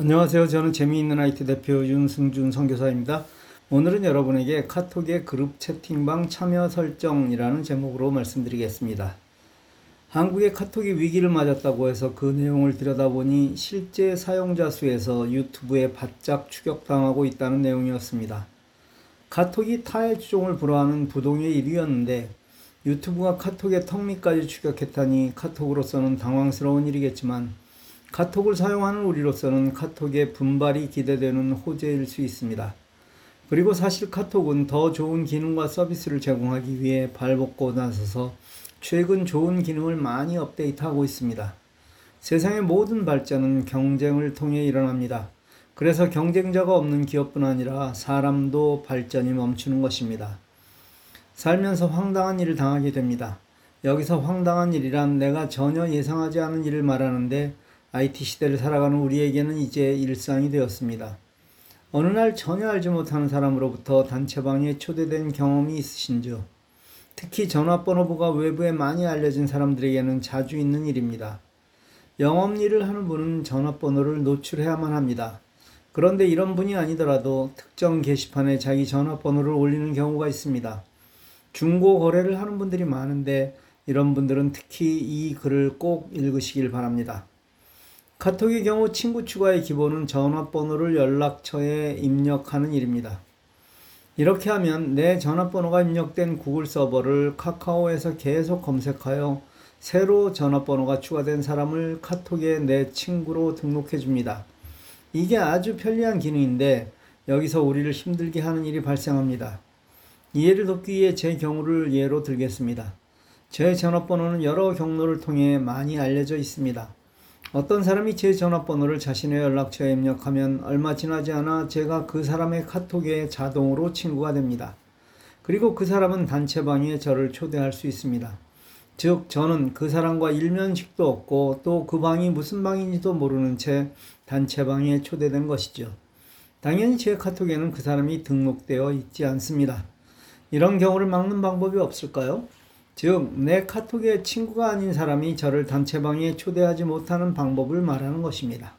안녕하세요. 저는 재미있는 IT 대표 윤승준 선교사입니다. 오늘은 여러분에게 카톡의 그룹 채팅방 참여 설정이라는 제목으로 말씀드리겠습니다. 한국의 카톡이 위기를 맞았다고 해서 그 내용을 들여다보니 실제 사용자 수에서 유튜브에 바짝 추격당하고 있다는 내용이었습니다. 카톡이 타의 주종을 불허하는 부동의 1위였는데 유튜브가 카톡의 턱밑까지 추격했다니 카톡으로서는 당황스러운 일이겠지만 카톡을 사용하는 우리로서는 카톡의 분발이 기대되는 호재일 수 있습니다. 그리고 사실 카톡은 더 좋은 기능과 서비스를 제공하기 위해 발벗고 나서서 최근 좋은 기능을 많이 업데이트하고 있습니다. 세상의 모든 발전은 경쟁을 통해 일어납니다. 그래서 경쟁자가 없는 기업뿐 아니라 사람도 발전이 멈추는 것입니다. 살면서 황당한 일을 당하게 됩니다. 여기서 황당한 일이란 내가 전혀 예상하지 않은 일을 말하는데 IT 시대를 살아가는 우리에게는 이제 일상이 되었습니다. 어느 날 전혀 알지 못하는 사람으로부터 단체방에 초대된 경험이 있으신지요? 특히 전화번호부가 외부에 많이 알려진 사람들에게는 자주 있는 일입니다. 영업 일을 하는 분은 전화번호를 노출해야만 합니다. 그런데 이런 분이 아니더라도 특정 게시판에 자기 전화번호를 올리는 경우가 있습니다. 중고 거래를 하는 분들이 많은데 이런 분들은 특히 이 글을 꼭 읽으시길 바랍니다. 카톡의 경우 친구 추가의 기본은 전화번호를 연락처에 입력하는 일입니다. 이렇게 하면 내 전화번호가 입력된 구글 서버를 카카오에서 계속 검색하여 새로 전화번호가 추가된 사람을 카톡에 내 친구로 등록해 줍니다. 이게 아주 편리한 기능인데 여기서 우리를 힘들게 하는 일이 발생합니다. 이해를 돕기 위해 제 경우를 예로 들겠습니다. 제 전화번호는 여러 경로를 통해 많이 알려져 있습니다. 어떤 사람이 제 전화번호를 자신의 연락처에 입력하면 얼마 지나지 않아 제가 그 사람의 카톡에 자동으로 친구가 됩니다. 그리고 그 사람은 단체방에 저를 초대할 수 있습니다. 즉, 저는 그 사람과 일면식도 없고 또 그 방이 무슨 방인지도 모르는 채 단체방에 초대된 것이죠. 당연히 제 카톡에는 그 사람이 등록되어 있지 않습니다. 이런 경우를 막는 방법이 없을까요? 즉, 내 카톡에 친구가 아닌 사람이 저를 단체방에 초대하지 못하는 방법을 말하는 것입니다.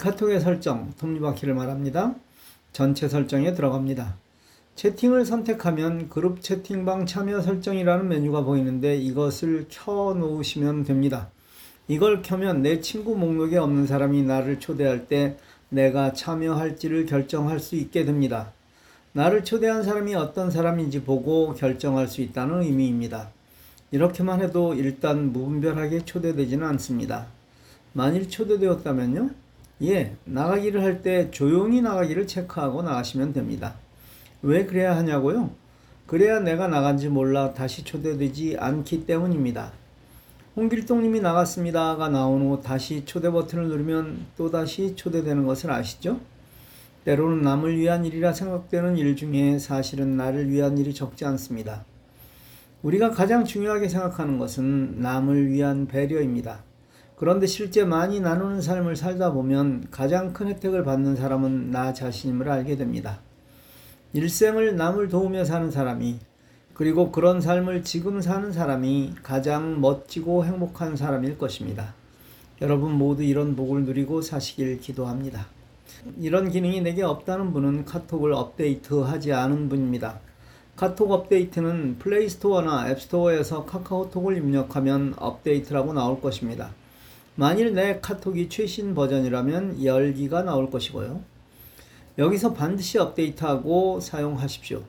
카톡의 설정, 톱니바퀴를 말합니다. 전체 설정에 들어갑니다. 채팅을 선택하면 그룹 채팅방 참여 설정이라는 메뉴가 보이는데 이것을 켜 놓으시면 됩니다. 이걸 켜면 내 친구 목록에 없는 사람이 나를 초대할 때 내가 참여할지를 결정할 수 있게 됩니다. 나를 초대한 사람이 어떤 사람인지 보고 결정할 수 있다는 의미입니다. 이렇게만 해도 일단 무분별하게 초대되지는 않습니다. 만일 초대되었다면요? 예, 나가기를 할 때 조용히 나가기를 체크하고 나가시면 됩니다. 왜 그래야 하냐고요? 그래야 내가 나간지 몰라 다시 초대되지 않기 때문입니다. 홍길동님이 나갔습니다가 나온 후 다시 초대 버튼을 누르면 또다시 초대되는 것을 아시죠? 때로는 남을 위한 일이라 생각되는 일 중에 사실은 나를 위한 일이 적지 않습니다. 우리가 가장 중요하게 생각하는 것은 남을 위한 배려입니다. 그런데 실제 많이 나누는 삶을 살다 보면 가장 큰 혜택을 받는 사람은 나 자신임을 알게 됩니다. 일생을 남을 도우며 사는 사람이 그리고 그런 삶을 지금 사는 사람이 가장 멋지고 행복한 사람일 것입니다. 여러분 모두 이런 복을 누리고 사시길 기도합니다. 이런 기능이 내게 없다는 분은 카톡을 업데이트하지 않은 분입니다. 카톡 업데이트는 플레이스토어나 앱스토어에서 카카오톡을 입력하면 업데이트라고 나올 것입니다. 만일 내 카톡이 최신 버전이라면 열기가 나올 것이고요. 여기서 반드시 업데이트하고 사용하십시오.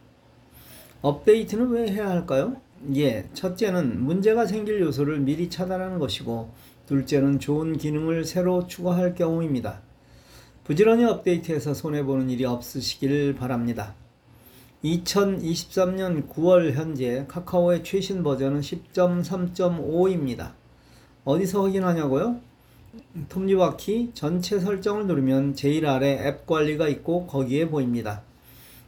업데이트는 왜 해야 할까요? 예, 첫째는 문제가 생길 요소를 미리 차단하는 것이고, 둘째는 좋은 기능을 새로 추가할 경우입니다. 부지런히 업데이트해서 손해보는 일이 없으시길 바랍니다. 2023년 9월 현재 카카오의 최신 버전은 10.3.5입니다. 어디서 확인하냐고요? 톱니바퀴 전체 설정을 누르면 제일 아래 앱 관리가 있고 거기에 보입니다.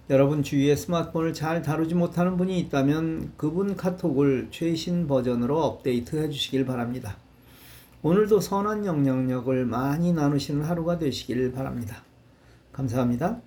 여러분 주위에 스마트폰을 잘 다루지 못하는 분이 있다면 그분 카톡을 최신 버전으로 업데이트 해 주시길 바랍니다. 오늘도 선한 영향력을 많이 나누시는 하루가 되시길 바랍니다. 감사합니다.